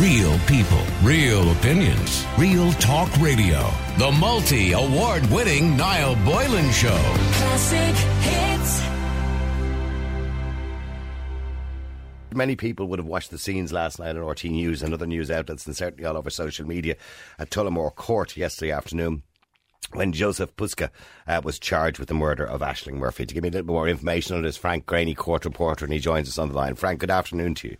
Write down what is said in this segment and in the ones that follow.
Real people, real opinions, real talk radio. The multi award winning Niall Boylan Show. Classic hits. Many people would have watched the scenes last night on RTÉ News and other news outlets, and certainly all over social media at Tullamore Court yesterday afternoon when Jozef Puska uh, was charged with the murder of Ashling Murphy. To give me a little more information on this, Frank Greaney, court reporter, and he joins us on the line. Frank, good afternoon to you.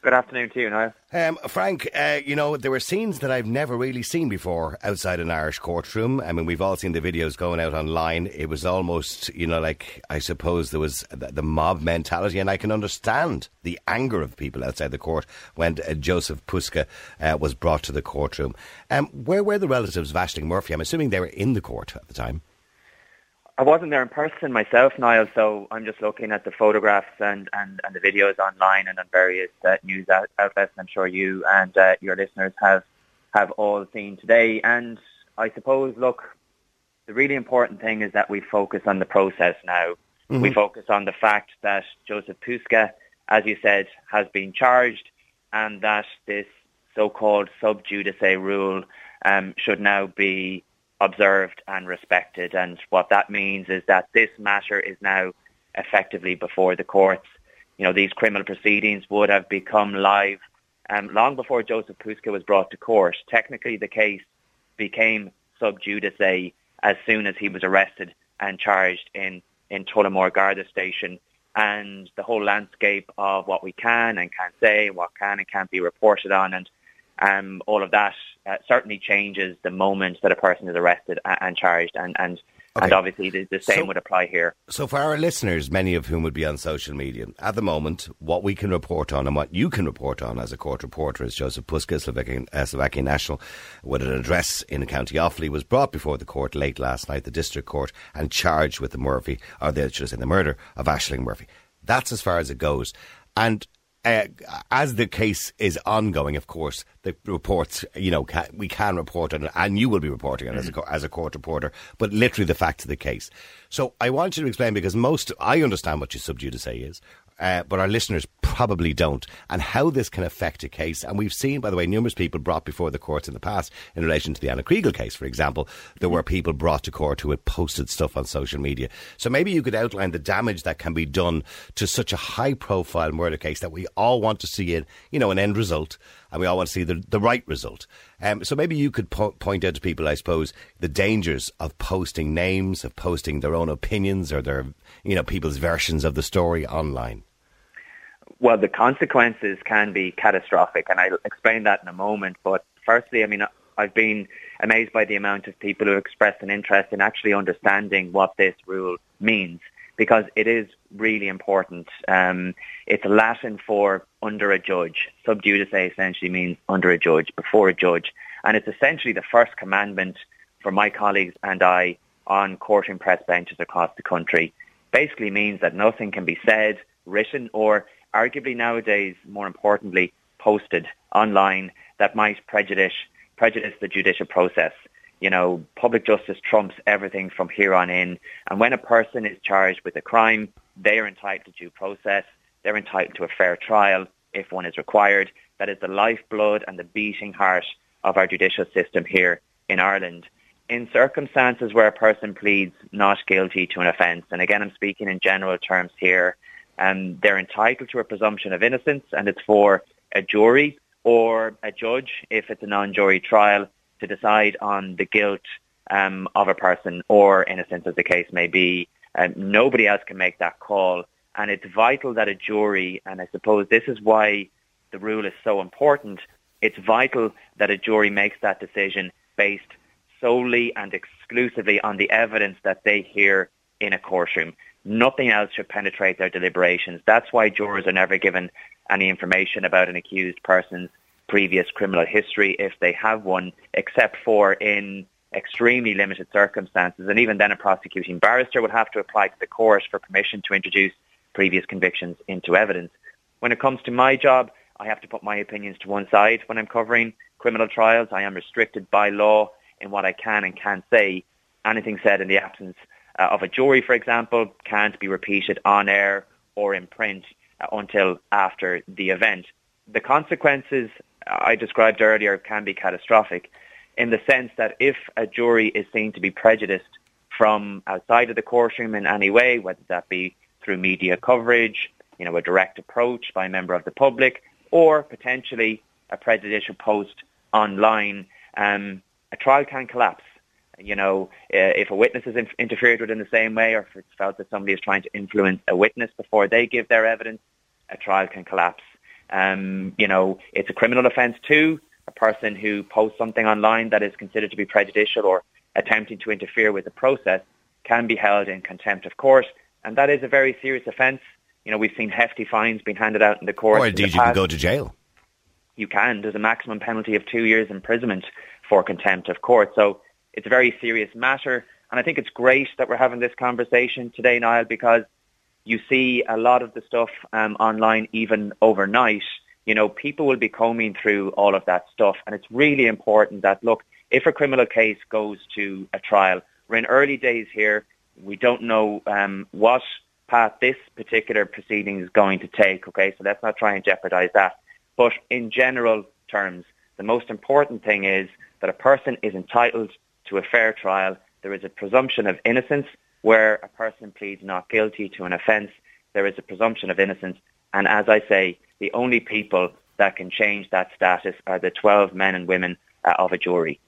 Good afternoon to you, Niall. Um, Frank, uh, you know, there were scenes that I've never really seen before outside an Irish courtroom. I mean, we've all seen the videos going out online. It was almost, you know, like, I suppose there was the, mob mentality, and I can understand the anger of people outside the court when uh, Jozef Puska uh, was brought to the courtroom. Um, where were the relatives of Ashling Murphy? I'm assuming they were in the court at the time. I wasn't there in person myself, Niall, so I'm just looking at the photographs and, and, and the videos online and on various uh, news out- outlets. I'm sure you and uh, your listeners have have all seen today. And I suppose, look, the really important thing is that we focus on the process now. We focus on the fact that Jozef Puska, as you said, has been charged and that this so-called sub judice rule um, should now be observed and respected. And what that means is that this matter is now effectively before the courts. You know, these criminal proceedings would have become live um, long before Jozef Puska was brought to court. Technically, the case became sub judice as soon as he was arrested and charged in, in Tullamore Garda Station. And the whole landscape of what we can and can't say, what can and can't be reported on, and um, all of that uh, certainly changes the moment that a person is arrested and, and charged, and and, Okay. and obviously the, the same So- would apply here. So, for our listeners, many of whom would be on social media, at the moment, what we can report on and what you can report on as a court reporter is Jozef Puska, Slovakian, uh, Slovakian national, with an address in County Offaly, was brought before the court late last night, the district court, and charged with the Murphy, or the, should I say, the murder of Ashling Murphy. That's as far as it goes. And uh, as the case is ongoing, of course, the reports, you know, ca we can report on it, and you will be reporting on it as, a, as a court reporter, but literally the facts of the case. So I want you to explain because most, I understand what your sub judice is, uh, but our listeners probably don't, and how this can affect a case. And we've seen, by the way, numerous people brought before the courts in the past in relation to the Ana Kriégel case, for example. There were people brought to court who had posted stuff on social media. So maybe you could outline the damage that can be done to such a high profile murder case that we all want to see it, you know, an end result, and we all want to see the, the right result. Um, so maybe you could po- point out to people, I suppose, the dangers of posting names, of posting their own opinions or their, you know, people's versions of the story online. Well, the consequences can be catastrophic, and I'll explain that in a moment. But firstly, I mean, I've been amazed by the amount of people who expressed an interest in actually understanding what this rule means, because it is really important. Um, it's Latin for under a judge. Sub judice essentially means under a judge, before a judge, and it's essentially the first commandment for my colleagues and I on court and press benches across the country. Basically means that nothing can be said, written, or arguably nowadays, more importantly, posted online that might prejudice prejudice the judicial process. You know, public justice trumps everything from here on in. And when a person is charged with a crime, they are entitled to due process. They're entitled to a fair trial if one is required. That is the lifeblood and the beating heart of our judicial system here in Ireland. In circumstances where a person pleads not guilty to an offence, and again I'm speaking in general terms here, um, they're entitled to a presumption of innocence and it's for a jury or a judge, if it's a non-jury trial, to decide on the guilt um, of a person or innocence as the case may be. Um, nobody else can make that call and it's vital that a jury, and I suppose this is why the rule is so important, it's vital that a jury makes that decision based solely and exclusively on the evidence that they hear in a courtroom. Nothing else should penetrate their deliberations. That's why jurors are never given any information about an accused person's previous criminal history if they have one, except for in extremely limited circumstances. And even then a prosecuting barrister would have to apply to the court for permission to introduce previous convictions into evidence. When it comes to my job, I have to put my opinions to one side when I'm covering criminal trials. I am restricted by law in what I can and can't say. Anything said in the absence uh, of a jury, for example, can't be repeated on air or in print uh, until after the event. the consequences I described earlier can be catastrophic in the sense that if a jury is seen to be prejudiced from outside of the courtroom in any way, whether that be through media coverage, you know, a direct approach by a member of the public, or potentially a prejudicial post online, um, a trial can collapse. You know, uh, if a witness is in- interfered with in the same way, or if it's felt that somebody is trying to influence a witness before they give their evidence, a trial can collapse. Um, you know, it's a criminal offence too. A person who posts something online that is considered to be prejudicial or attempting to interfere with the process can be held in contempt of court, and that is a very serious offence. You know, we've seen hefty fines being handed out in the court. Or indeed, you can go to jail. You can. There's a maximum penalty of two years imprisonment for contempt of court. So it's a very serious matter. And I think it's great that we're having this conversation today, Niall, because you see a lot of the stuff um, online even overnight. You know, people will be combing through all of that stuff. And it's really important that, look, if a criminal case goes to a trial, we're in early days here. We don't know um, what path this particular proceeding is going to take. Okay, so let's not try and jeopardize that. But in general terms, the most important thing is that a person is entitled to a fair trial. There is a presumption of innocence where a person pleads not guilty to an offence, there is a presumption of innocence. And as I say, the only people that can change that status are the 12 men and women uh, of a jury.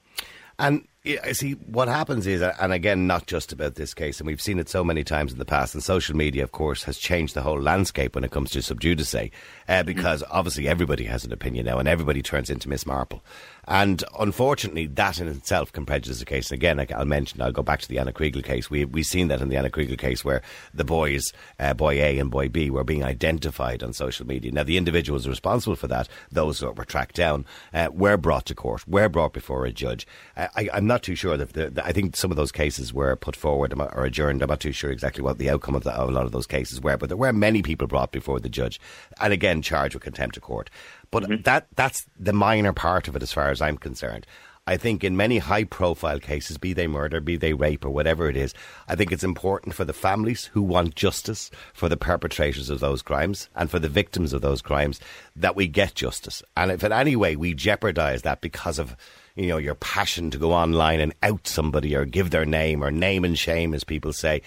And I see what happens is, and again, not just about this case, and we've seen it so many times in the past. And social media, of course, has changed the whole landscape when it comes to sub judice, uh, because mm. obviously everybody has an opinion now, and everybody turns into Miss Marple. And unfortunately, that in itself can prejudice a case. And again, I'll mention, I'll go back to the Ana Kriégel case. We, we've seen that in the Ana Kriégel case where the boys, uh, boy A and boy B, were being identified on social media. Now, the individuals responsible for that, those that were tracked down, uh, were brought to court, were brought before a judge. Uh, I, am not too sure that the, I think some of those cases were put forward or adjourned. I'm not too sure exactly what the outcome of, the, of a lot of those cases were, but there were many people brought before the judge and again charged with contempt of court. But mm-hmm. that that's the minor part of it as far as I'm concerned. I think in many high profile cases, be they murder, be they rape, or whatever it is, I think it's important for the families who want justice for the perpetrators of those crimes and for the victims of those crimes that we get justice. And if in any way we jeopardise that because of you know your passion to go online and out somebody or give their name or name and shame, as people say,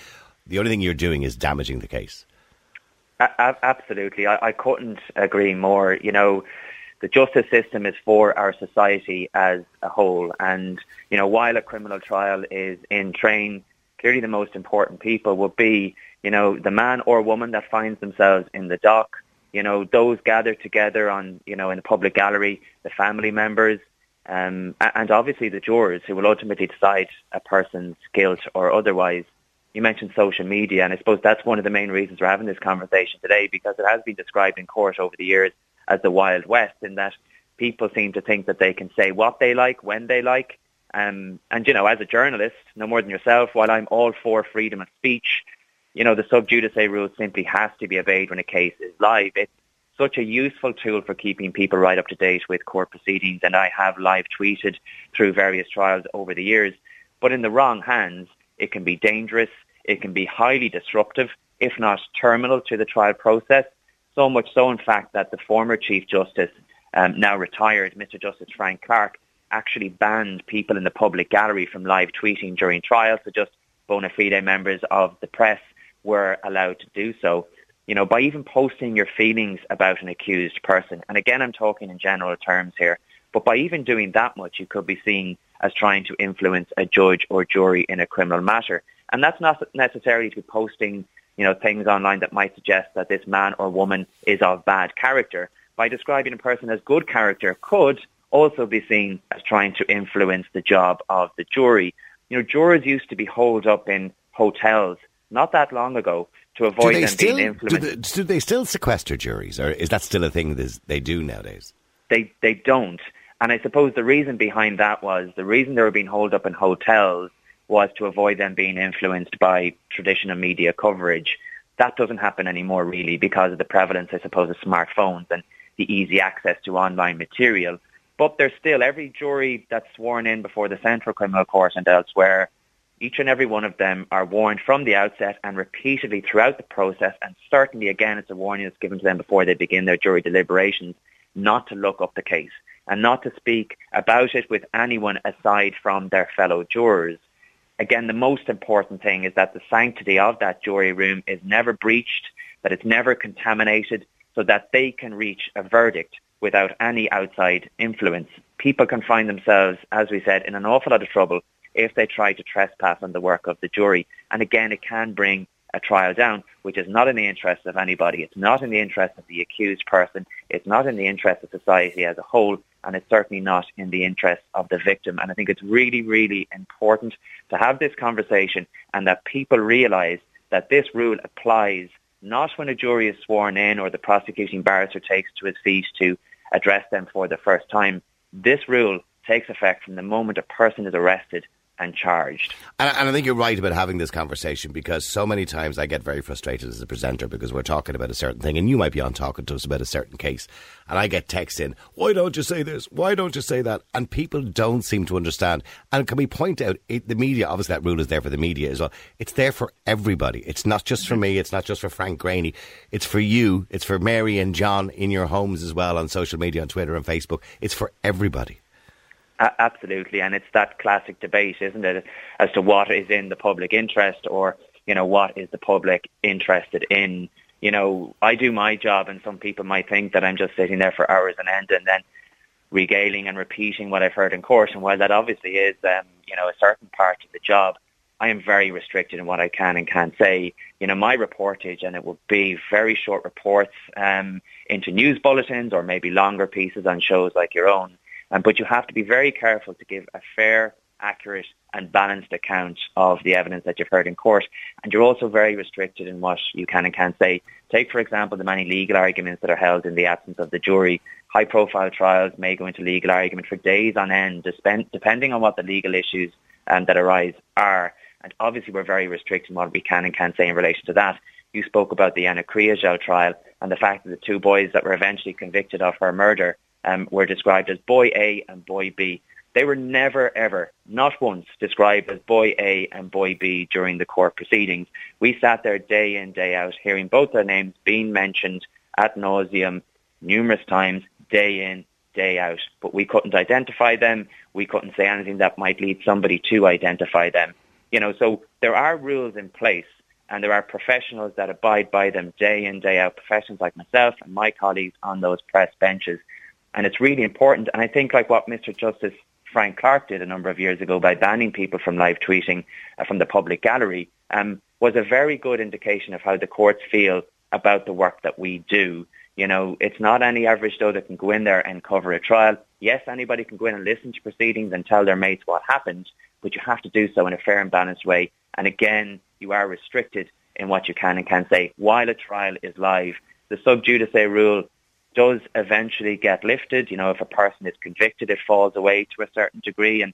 the only thing you're doing is damaging the case. A- absolutely. I-, I couldn't agree more. You know, the justice system is for our society as a whole. And, you know, while a criminal trial is in train, clearly the most important people would be, you know, the man or woman that finds themselves in the dock, you know, those gathered together on, you know, in the public gallery, the family members, um, and obviously the jurors who will ultimately decide a person's guilt or otherwise you mentioned social media, and I suppose that's one of the main reasons we're having this conversation today because it has been described in court over the years as the Wild West in that people seem to think that they can say what they like, when they like. Um, and, you know, as a journalist, no more than yourself, while I'm all for freedom of speech, you know, the sub judice rule simply has to be obeyed when a case is live. It's such a useful tool for keeping people right up to date with court proceedings, and I have live tweeted through various trials over the years. But in the wrong hands, it can be dangerous. It can be highly disruptive, if not terminal to the trial process. So much so, in fact, that the former Chief Justice, um, now retired, Mr. Justice Frank Clarke, actually banned people in the public gallery from live tweeting during trials. So just bona fide members of the press were allowed to do so. You know, by even posting your feelings about an accused person, and again, I'm talking in general terms here, but by even doing that much, you could be seen as trying to influence a judge or jury in a criminal matter. And that's not necessarily to posting, you know, things online that might suggest that this man or woman is of bad character. By describing a person as good character could also be seen as trying to influence the job of the jury. You know, jurors used to be holed up in hotels not that long ago to avoid them still, being influenced. Do they, do they still sequester juries, or is that still a thing they do nowadays? They they don't. And I suppose the reason behind that was the reason they were being holed up in hotels was to avoid them being influenced by traditional media coverage. That doesn't happen anymore really because of the prevalence, I suppose, of smartphones and the easy access to online material. But there's still every jury that's sworn in before the Central Criminal Court and elsewhere, each and every one of them are warned from the outset and repeatedly throughout the process, and certainly again it's a warning that's given to them before they begin their jury deliberations, not to look up the case and not to speak about it with anyone aside from their fellow jurors. Again, the most important thing is that the sanctity of that jury room is never breached, that it's never contaminated, so that they can reach a verdict without any outside influence. People can find themselves, as we said, in an awful lot of trouble if they try to trespass on the work of the jury. And again, it can bring a trial down, which is not in the interest of anybody. It's not in the interest of the accused person. It's not in the interest of society as a whole. And it's certainly not in the interest of the victim. And I think it's really, really important to have this conversation and that people realise that this rule applies not when a jury is sworn in or the prosecuting barrister takes to his feet to address them for the first time. This rule takes effect from the moment a person is arrested and charged. And, and, I think you're right about having this conversation because so many times I get very frustrated as a presenter because we're talking about a certain thing and you might be on talking to us about a certain case and I get texts in, why don't you say this? Why don't you say that? And people don't seem to understand. And can we point out it, the media, obviously that rule is there for the media as well. It's there for everybody. It's not just for me. It's not just for Frank Greaney. It's for you. It's for Mary and John in your homes as well on social media, on Twitter and Facebook. It's for everybody absolutely, and it's that classic debate, isn't it, as to what is in the public interest or you know what is the public interested in. You know, I do my job, and some people might think that I'm just sitting there for hours on end and then regaling and repeating what I've heard in court. And while that obviously is, um, you know, a certain part of the job, I am very restricted in what I can and can't say. You know, my reportage, and it will be very short reports um, into news bulletins or maybe longer pieces on shows like your own. Um, but you have to be very careful to give a fair, accurate and balanced account of the evidence that you've heard in court. And you're also very restricted in what you can and can't say. Take, for example, the many legal arguments that are held in the absence of the jury. High-profile trials may go into legal argument for days on end, depending on what the legal issues um, that arise are. And obviously, we're very restricted in what we can and can't say in relation to that. You spoke about the Ana Kriégel trial and the fact that the two boys that were eventually convicted of her murder um, were described as boy A and boy B. They were never, ever, not once, described as boy A and boy B during the court proceedings. We sat there day in, day out, hearing both their names being mentioned at nauseum numerous times, day in, day out. But we couldn't identify them. We couldn't say anything that might lead somebody to identify them. You know, so there are rules in place and there are professionals that abide by them day in, day out, professionals like myself and my colleagues on those press benches. And it's really important. And I think like what Mr. Justice Frank Clarke did a number of years ago by banning people from live tweeting uh, from the public gallery um, was a very good indication of how the courts feel about the work that we do. You know, it's not any average Joe that can go in there and cover a trial. Yes, anybody can go in and listen to proceedings and tell their mates what happened, but you have to do so in a fair and balanced way. And again, you are restricted in what you can and can't say while a trial is live. The sub judice rule does eventually get lifted. You know, if a person is convicted, it falls away to a certain degree, and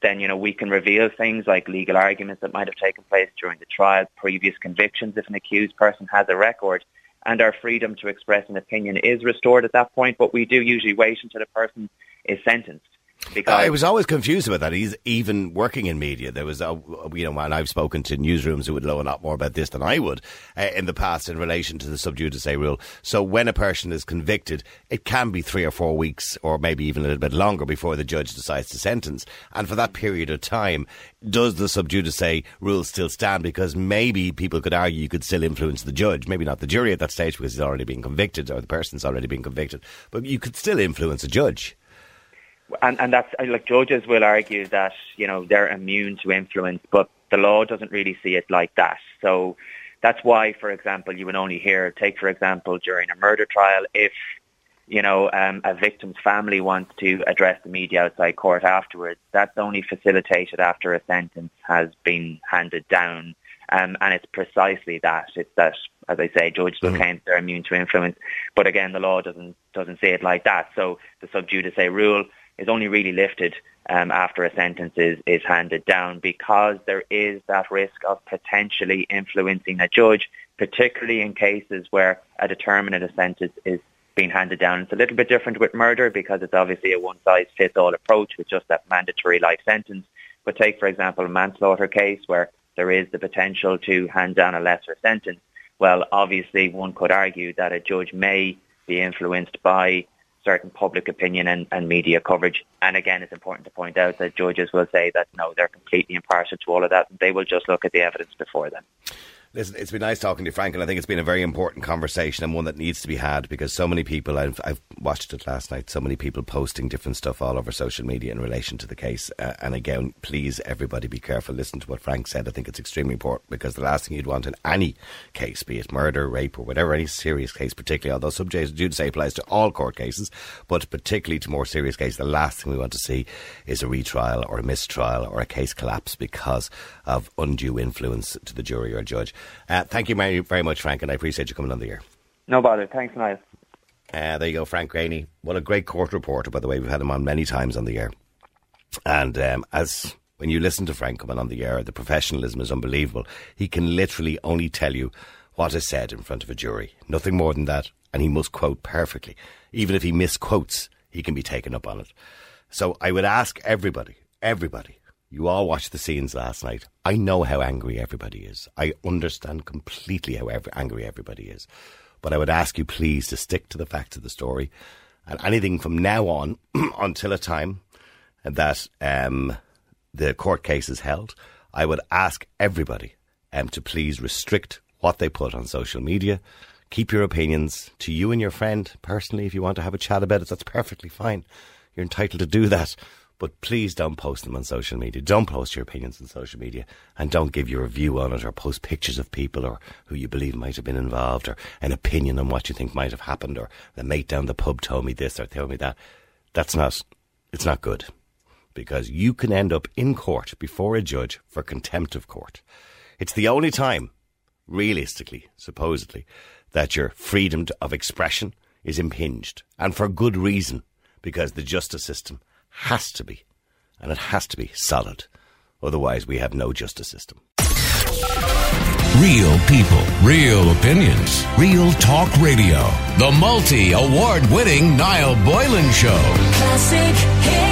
then you know we can reveal things like legal arguments that might have taken place during the trial, previous convictions if an accused person has a record, and our freedom to express an opinion is restored at that point. But we do usually wait until the person is sentenced. Because I was always confused about that. He's even working in media. There was, a, you know, and I've spoken to newsrooms who would know a lot more about this than I would uh, in the past in relation to the sub judice rule. So when a person is convicted, it can be three or four weeks, or maybe even a little bit longer before the judge decides to sentence. And for that period of time, does the sub judice rule still stand? Because maybe people could argue you could still influence the judge, maybe not the jury at that stage because he's already been convicted or the person's already been convicted, but you could still influence a judge and and that's like judges will argue that you know they're immune to influence, but the law doesn't really see it like that. So that's why, for example, you would only hear take for example during a murder trial if you know um, a victim's family wants to address the media outside court afterwards. That's only facilitated after a sentence has been handed down. Um, and it's precisely that. It's that, as I say, judges will mm. claim they're immune to influence, but again, the law doesn't doesn't say it like that. So the sub judice rule is only really lifted um, after a sentence is, is handed down because there is that risk of potentially influencing a judge, particularly in cases where a determinate sentence is being handed down. It's a little bit different with murder because it's obviously a one-size-fits-all approach with just that mandatory life sentence. But take, for example, a manslaughter case where there is the potential to hand down a lesser sentence. Well, obviously, one could argue that a judge may be influenced by certain public opinion and, and media coverage. And again, it's important to point out that judges will say that no, they're completely impartial to all of that. They will just look at the evidence before them. Listen, it's been nice talking to you, Frank, and I think it's been a very important conversation and one that needs to be had because so many people, I've, I've watched it last night, so many people posting different stuff all over social media in relation to the case. Uh, and again, please, everybody be careful. Listen to what Frank said. I think it's extremely important because the last thing you'd want in any case, be it murder, rape, or whatever, any serious case, particularly, although subject judice applies to all court cases, but particularly to more serious cases, the last thing we want to see is a retrial or a mistrial or a case collapse because of undue influence to the jury or judge. Uh, thank you very, very much, Frank, and I appreciate you coming on the air. No bother. Thanks, Niall. Uh, there you go, Frank Greaney. What a great court reporter, by the way. We've had him on many times on the air. And um, as when you listen to Frank coming on the air, the professionalism is unbelievable. He can literally only tell you what is said in front of a jury, nothing more than that, and he must quote perfectly. Even if he misquotes, he can be taken up on it. So I would ask everybody, everybody, you all watched the scenes last night. I know how angry everybody is. I understand completely how ev- angry everybody is. But I would ask you please to stick to the facts of the story. And anything from now on until a time that um, the court case is held, I would ask everybody um, to please restrict what they put on social media. Keep your opinions to you and your friend personally. If you want to have a chat about it, that's perfectly fine. You're entitled to do that. But please don't post them on social media. Don't post your opinions on social media and don't give your view on it or post pictures of people or who you believe might have been involved or an opinion on what you think might have happened or the mate down the pub told me this or told me that. That's not, it's not good because you can end up in court before a judge for contempt of court. It's the only time, realistically, supposedly, that your freedom of expression is impinged and for good reason because the justice system has to be, and it has to be solid. Otherwise, we have no justice system. Real people, real opinions, real talk radio. The multi award winning Niall Boylan Show. Classic hits.